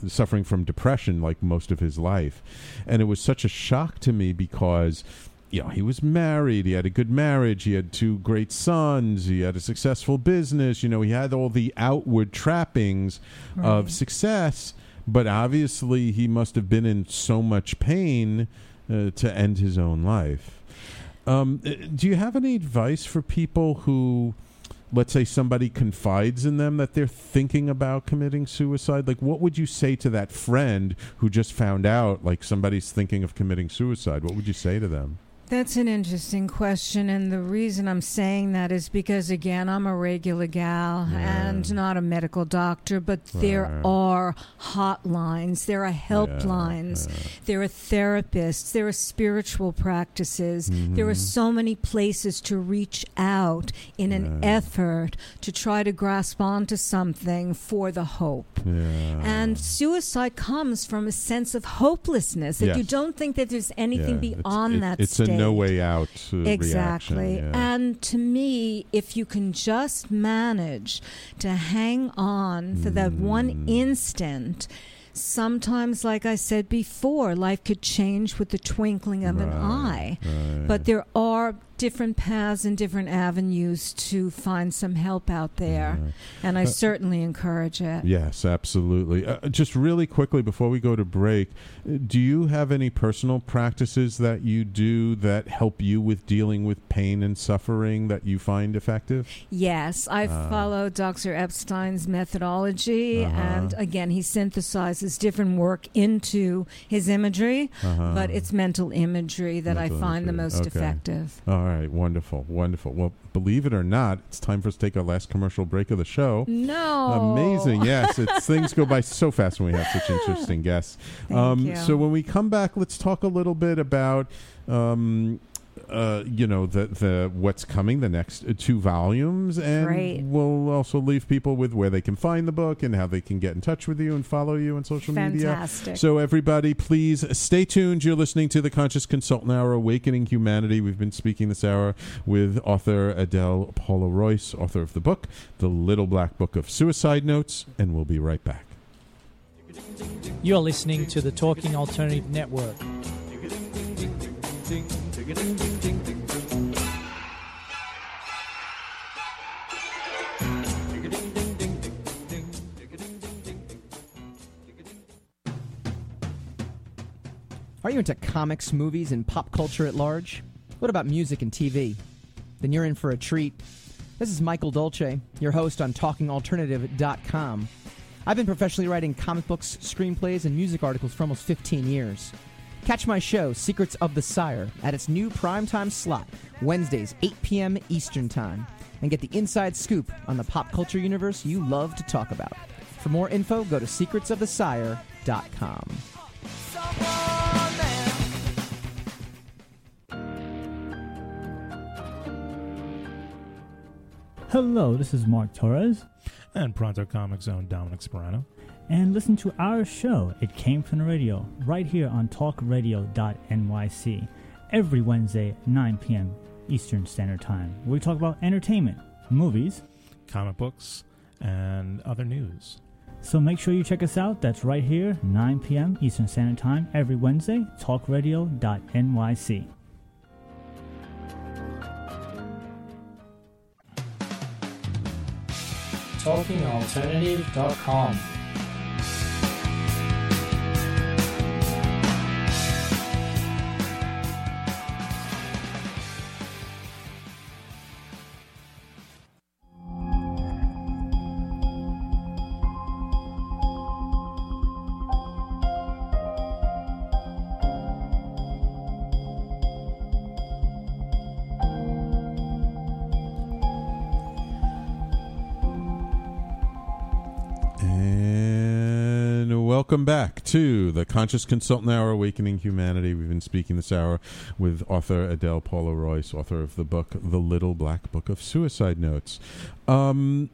suffering from depression like most of his life, and it was such a shock to me because you know, he was married, he had a good marriage, he had two great sons, he had a successful business, you know, he had all the outward trappings of success, but obviously he must have been in so much pain uh, to end his own life. Um, uh, do you have any advice for people who, let's say, somebody confides in them that they're thinking about committing suicide? Like, what would you say to that friend who just found out, like, somebody's thinking of committing suicide? What would you say to them? That's an interesting question, and the reason I'm saying that is because, again, I'm a regular gal and not a medical doctor, but there are hotlines, there are helplines, there are therapists, there are spiritual practices, there are Mhm. so many places to reach out in an effort to try to grasp onto something for the hope. Yeah. And suicide comes from a sense of hopelessness that you don't think that there's anything Yeah, it's- beyond it- that It's state. No way out uh, Exactly. reaction. yeah. And to me, if you can just manage to hang on for that one Mm. instant, sometimes, like I said before, life could change with the twinkling of an eye. right. But there are different paths and different avenues to find some help out there. And I Uh, certainly encourage it. Yes, absolutely. Uh, just really quickly before we go to break, uh, do you have any personal practices that you do that help you with dealing with pain and suffering that you find effective? Yes, I Uh, follow Dr. Epstein's methodology, Uh-huh. and again, he synthesizes different work into his imagery, Uh-huh. but it's mental imagery that Mental I find the most Okay. effective. All right, wonderful, wonderful. Well, believe it or not, it's time for us to take our last commercial break of the show. No. Amazing, yes. It's things go by so fast when we have such interesting guests. Um. So when we come back, let's talk a little bit about. Um, uh, you know the the what's coming the next uh, two volumes and Great. we'll also leave people with where they can find the book and how they can get in touch with you and follow you on social media. So everybody please stay tuned. You're listening to the conscious consultant hour awakening humanity. We've been speaking this hour with author adele paula royce author of the book the little black book of suicide notes and we'll be right back. You're listening to the Talking Alternative Network. Are you into comics, movies, and pop culture at large? What about music and TV? Then you're in for a treat. This is Michael Dolce, your host on TalkingAlternative.com. I've been professionally writing comic books, screenplays, and music articles for almost 15 years. Catch my show, Secrets of the Sire, at its new primetime slot, Wednesdays, 8 p.m. Eastern Time, and get the inside scoop on the pop culture universe you love to talk about. For more info, go to secretsofthesire.com. Hello, this is Mark Torres. And Pronto Comics own Dominic Sperano. And listen to our show, It Came From the Radio, right here on talkradio.nyc, every Wednesday, 9 p.m. Eastern Standard Time, we talk about entertainment, movies, comic books, and other news. So make sure you check us out. That's right here, 9 p.m. Eastern Standard Time, every Wednesday, talkradio.nyc. TalkingAlternative.com. welcome back to the Conscious Consultant Hour, Awakening Humanity. We've been speaking this hour with author Adele Paula Royce, author of the book The Little Black Book of Suicide Notes. Um,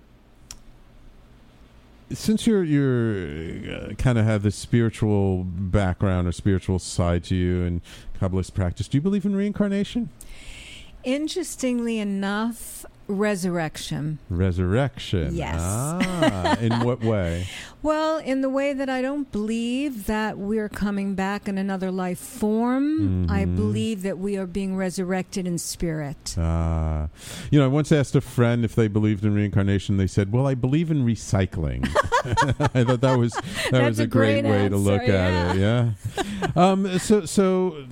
since you're you're uh, kind of have this spiritual background or spiritual side to you and Kabbalist practice, do you believe in reincarnation? Interestingly enough, resurrection. Resurrection. Yes. Ah, in what way? Well, in the way that I don't believe that we're coming back in another life form, I Mhm. believe that we are being resurrected in spirit. Ah, you know, I once asked a friend if they believed in reincarnation. They said, "Well, I believe in recycling." I thought that was that That's was a, a great, great way to look answer, at it. Yeah. um, so, so,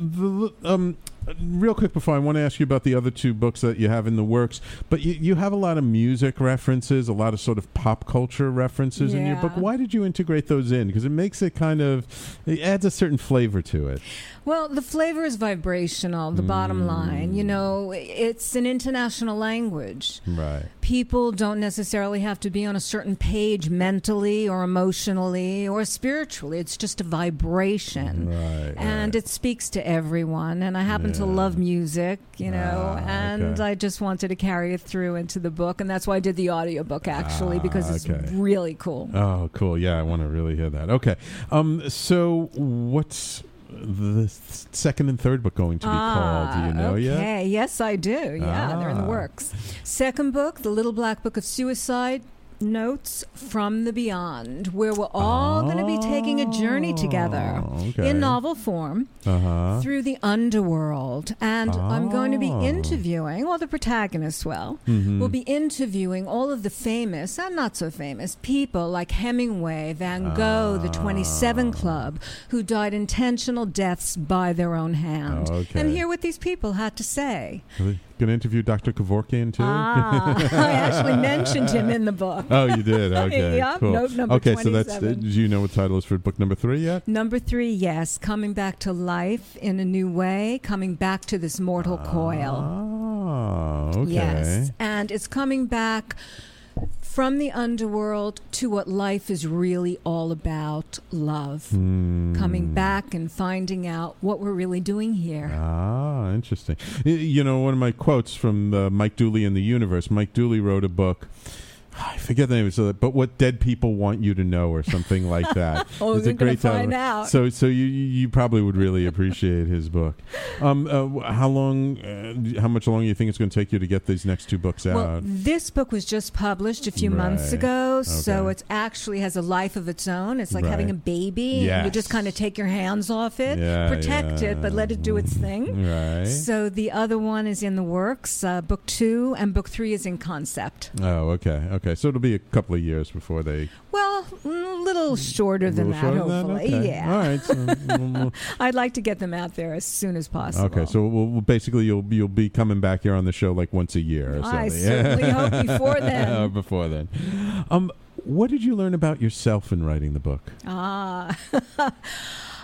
the, um, real quick before I want to ask you about the other two books that you have in the works, but you, you have a lot of music references, a lot of sort of pop culture references in your book. Why did you integrate those in? Because it makes it kind of it adds a certain flavor to it. Well, the flavor is vibrational, the bottom line. You mm. know, it's an international language. Right. People don't necessarily have to be on a certain page mentally or emotionally or spiritually. It's just a vibration. Right. And it speaks to everyone. And I happen to Yeah. love music, you know, Ah, and okay. I just wanted to carry it through into the book. And that's why I did the audiobook, actually, Ah, because it's okay. really cool. Oh, cool. Yeah, I want to really hear that. Okay. Um, so what's the th- second and third book going to be called? Do you know Ah, okay. yet? Yes, I do. Yeah, they're in the Ah. works. Second book, The Little Black Book of Suicide. Notes from the Beyond, where we're all going to be taking a journey together Oh, okay. in novel form Uh-huh. through the underworld. And I'm going to be Oh. interviewing, well, the protagonists will. Mhm. We'll be interviewing all of the famous and not so famous people like Hemingway, Van Gogh, the 27 Club, who died intentional deaths by their own hand. Okay. And hear what these people had to say. Really? Going to interview Dr. Kevorkian too. Ah, I actually mentioned him in the book. Oh, you did. Okay, Yep, cool. note number okay, so that's. Uh, do you know what title is for book number three yet? Number three, yes, coming back to life in a new way, coming back to this mortal coil. Oh, okay. Yes, and it's coming back from the underworld to what life is really all about love. Hmm. Coming back and finding out what we're really doing here. Ah, interesting. You know, one of my quotes from uh, Mike Dooley in the Universe. Mike Dooley wrote a book. I forget the name, of it, but what dead people want you to know, or something like that. Oh, it's a great title. find out. So, so you you probably would really appreciate his book. Um, uh, how long? Uh, how much longer do you think it's going to take you to get these next two books Well, out? this book was just published a few months Right. ago, so it actually has a life of its own. It's like Right. having a baby. and You just kind of take your hands off it, Yeah, protect it, but let it do its thing. Right. So the other one is in the works. Uh, book two and book three is in concept. Oh, okay, okay. So it'll be a couple of years before they. Well, a little shorter than Little that, shorter than that? hopefully. Okay. Yeah. All right. So we'll- we'll- I'd like to get them out there as soon as possible. Okay, so we'll, we'll basically you'll you'll be coming back here on the show like once a year or I something. certainly hope before then. Or before then. Um, what did you learn about yourself in writing the book? Ah,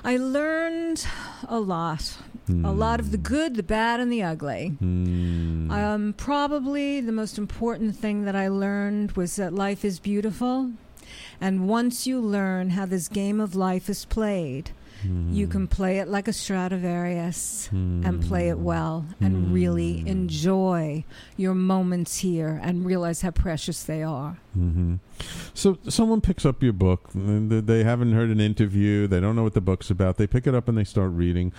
I learned a lot. A Hmm. lot of the good, the bad, and the ugly. Hmm. Um, probably the most important thing that I learned was that life is beautiful. And once you learn how this game of life is played, you Hmm. can play it like a Stradivarius and play it well and really enjoy your moments here and realize how precious they are. hmm So someone picks up your book. They haven't heard an interview. They don't know what the book's about. They pick it up and they start reading.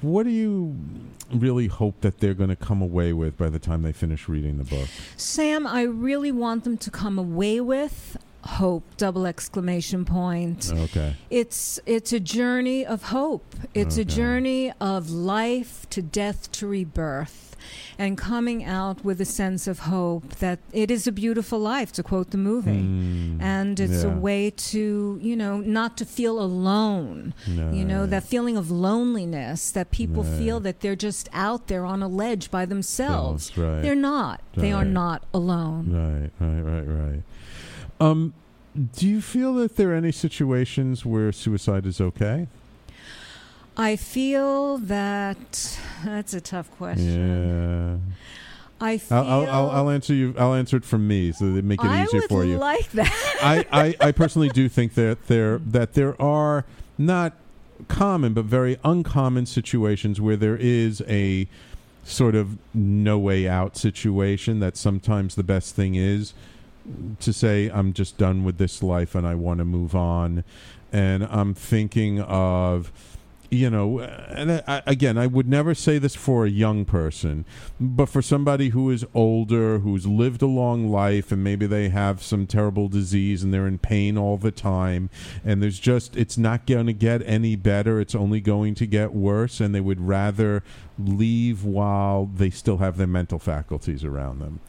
What do you really hope that they're going to come away with by the time they finish reading the book? Sam, I really want them to come away with hope double exclamation point. Okay. it's it's a journey of hope. It's a journey of life to death to rebirth and coming out with a sense of hope that it is a beautiful life to quote the movie. Hmm. and it's a way to you know not to feel alone. You know that feeling of loneliness that people Right. feel that they're just out there on a ledge by themselves. Right. they're not. They are not alone. Right, right, right, right. Um, do you feel that there are any situations where suicide is okay? I feel that that's a tough question. Yeah. I feel I'll, I'll, I'll, answer you. I'll answer it from me, so that make it I easier for you. like that. I, I, I personally do think that there that there are not common but very uncommon situations where there is a sort of no way out situation that sometimes the best thing is to say I'm just done with this life and I want to move on. And I'm thinking of you know and I, again I would never say this for a young person but for somebody who is older who's lived a long life and maybe they have some terrible disease and they're in pain all the time and there's just it's not going to get any better it's only going to get worse and they would rather leave while they still have their mental faculties around them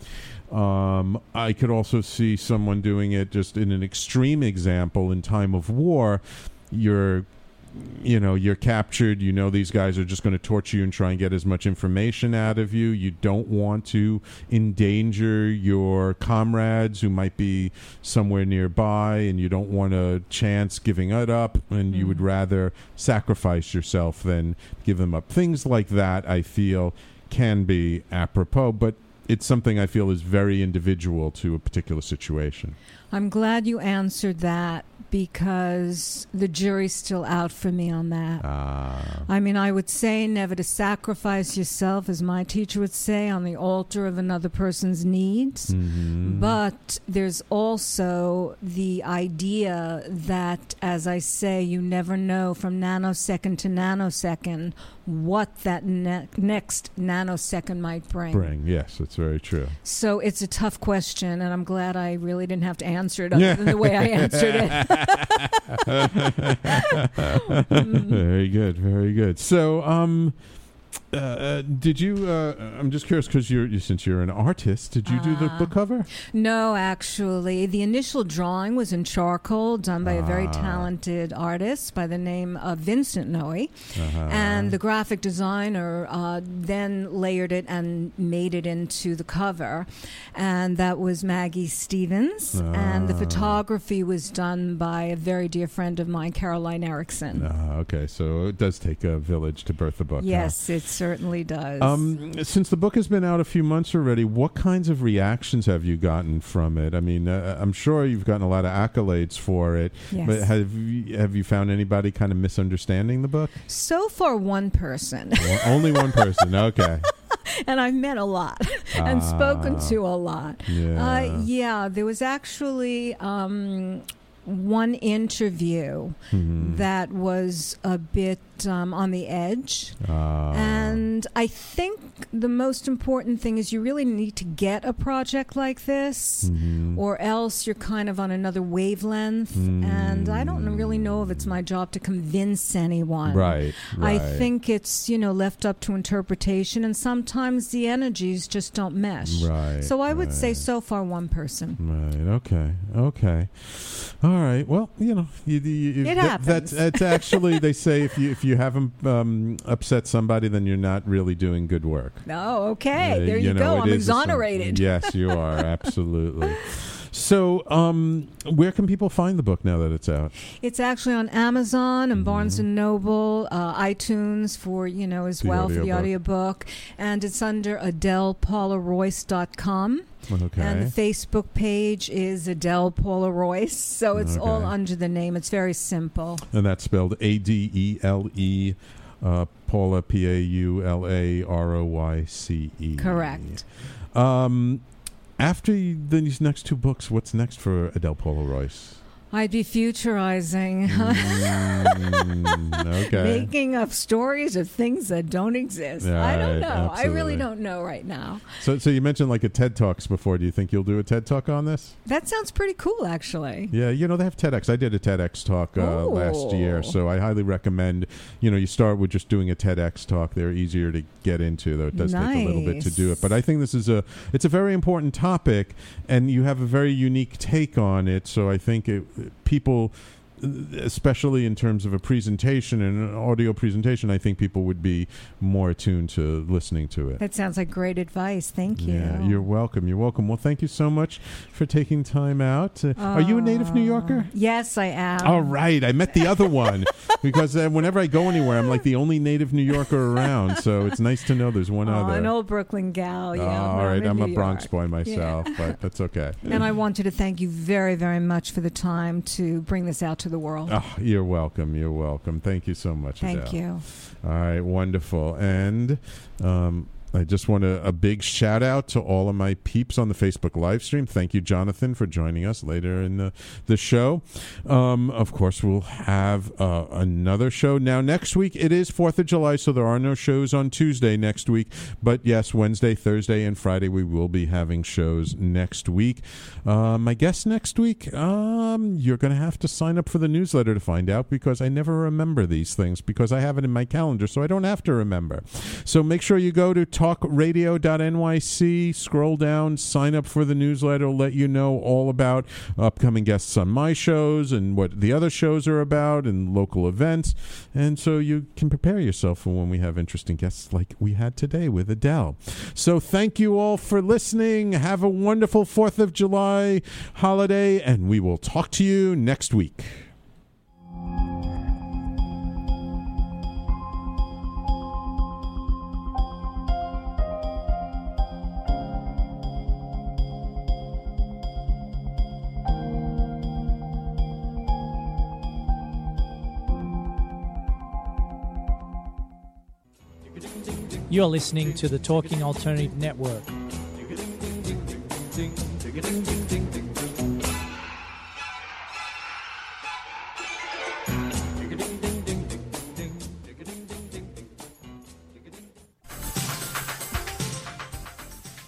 um, I could also see someone doing it just in an extreme example in time of war. You're, you know, you're captured. You know these guys are just going to torture you and try and get as much information out of you. You don't want to endanger your comrades who might be somewhere nearby, and you don't want to chance giving it up, and you would rather sacrifice yourself than give them up. Things like that, I feel, can be apropos, but it's something I feel is very individual to a particular situation. I'm glad you answered that because the jury's still out for me on that. Ah. I mean, I would say never to sacrifice yourself, as my teacher would say, on the altar of another person's needs. Mhm. But there's also the idea that, as I say, you never know from nanosecond to nanosecond what that ne- next nanosecond might bring. Bring, yes, that's very true. So it's a tough question, and I'm glad I really didn't have to answer it other than the way I answered it. very good, very good. So, um, uh, uh, did you? Uh, I'm just curious because you're you, since you're an artist. Did you do the Ah. book cover? No, actually, the initial drawing was in charcoal, done by a very Ah. talented artist by the name of Vincent Noe, Uh-huh. and the graphic designer uh, then layered it and made it into the cover, and that was Maggie Stevens, and the Ah. photography was done by a very dear friend of mine, Caroline Erickson. Uh, okay, so it does take a village to birth a book. huh? Yes, it certainly does. Um, since the book has been out a few months already, what kinds of reactions have you gotten from it? I mean, uh, I'm sure you've gotten a lot of accolades for it, Yes. but have you, have you found anybody kind of misunderstanding the book? so far, one person. Well, only one person. Okay. and I've met a lot and spoken Ah. to a lot. Yeah. Uh, yeah, there was actually um, one interview Mhm. that was a bit um, on the edge. Ah. And I think the most important thing is you really need to get a project like this, Mhm. or else you're kind of on another wavelength. And I don't really know if it's my job to convince anyone. Right, I think it's, you know, left up to interpretation, and sometimes the energies just don't mesh. Right, So I would say so far one person. Right. Okay. Okay. All right. Well, you know, you, you, you, It that- happens. That's, that's actually they say if you if you haven't um, upset somebody, then you're not really doing good work. Oh, okay. Uh, there you, know, go. I'm is a sim- exonerated. yes, you are absolutely. So, um, where can people find the book now that it's out? It's actually on Amazon and Barnes Mm-hmm. and Noble, uh, iTunes for you know as The well for the audiobook. audiobook, and it's under AdelePaulaRoyce.com. Okay. And the Facebook page is Adele Paula Royce, so it's all under the name. It's very simple. And that's spelled A D E L E, uh, Paula P A U L A R O Y C E. Correct. Um, after these next two books, what's next for Adele Paula Royce? I'd be futurizing. Mm, okay. Making up stories of things that don't exist. I don't Right, know. I really don't know right now. So, so you mentioned like a TED Talks before. Do you think you'll do a TED Talk on this? That sounds pretty cool, actually. Yeah, you know they have TEDx. I did a TEDx talk uh, last year, so I highly recommend. You know, you start with just doing a TEDx talk. They're easier to get into, though it does take a little bit to do it. But I think this is a it's a very important topic, and you have a very unique take on it. So I think it, people. Especially in terms of a presentation and an audio presentation, I think people would be more attuned to listening to it. That sounds like great advice. Thank you. Yeah, you're welcome. You're welcome. Well, thank you so much for taking time out. Uh, are you a native New Yorker? Yes, I am. All right, I met the other one because uh, whenever I go anywhere, I'm like the only native New Yorker around. So it's nice to know there's one Oh, other. an old Brooklyn gal. Yeah. Oh, all I'm I'm a New Bronx York. boy Yeah. myself, but that's okay. And I wanted to thank you very, very much for the time to bring this out to the world. Oh, you're welcome. You're welcome. Thank you so much. Thank Adele. you. All right, wonderful. And um, I just want a, a big shout out to all of my peeps on the Facebook live stream. Thank you, Jonathan, for joining us later in the, the show. Um, of course, we'll have uh, another show. Now, next week, it is 4th of July, so there are no shows on Tuesday next week. But yes, Wednesday, Thursday, and Friday, we will be having shows next week. Uh, my guess next week, um, you're going to have to sign up for the newsletter to find out because I never remember these things because I have it in my calendar, so I don't have to remember. So make sure you go to talkradio.nyc, scroll down, sign up for the newsletter, let you know all about upcoming guests on my shows and what the other shows are about and local events. And so you can prepare yourself for when we have interesting guests like we had today with Adele. So thank you all for listening. Have a wonderful 4th of July holiday, and we will talk to you next week. You're listening to the Talking Alternative Network.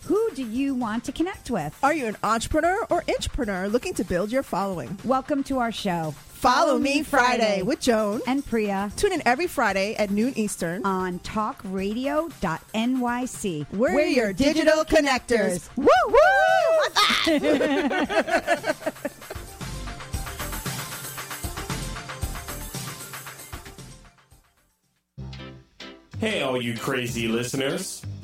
Who do you want to connect with? Are you an entrepreneur or intrapreneur looking to build your following? Welcome to our show. Follow Me Friday with Joan and Priya. Tune in every Friday at noon Eastern on talkradio.nyc. We're, We're your digital connectors. Woo woo! Hey, all you crazy listeners.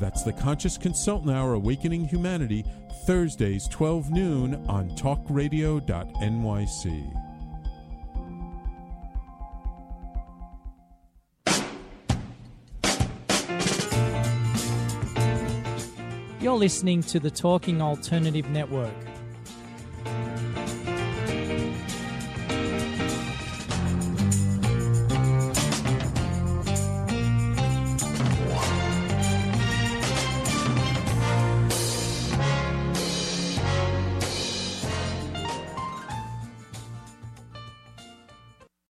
That's The Conscious Consultant Hour Awakening Humanity, Thursdays, 12 noon on talkradio.nyc. You're listening to the Talking Alternative Network.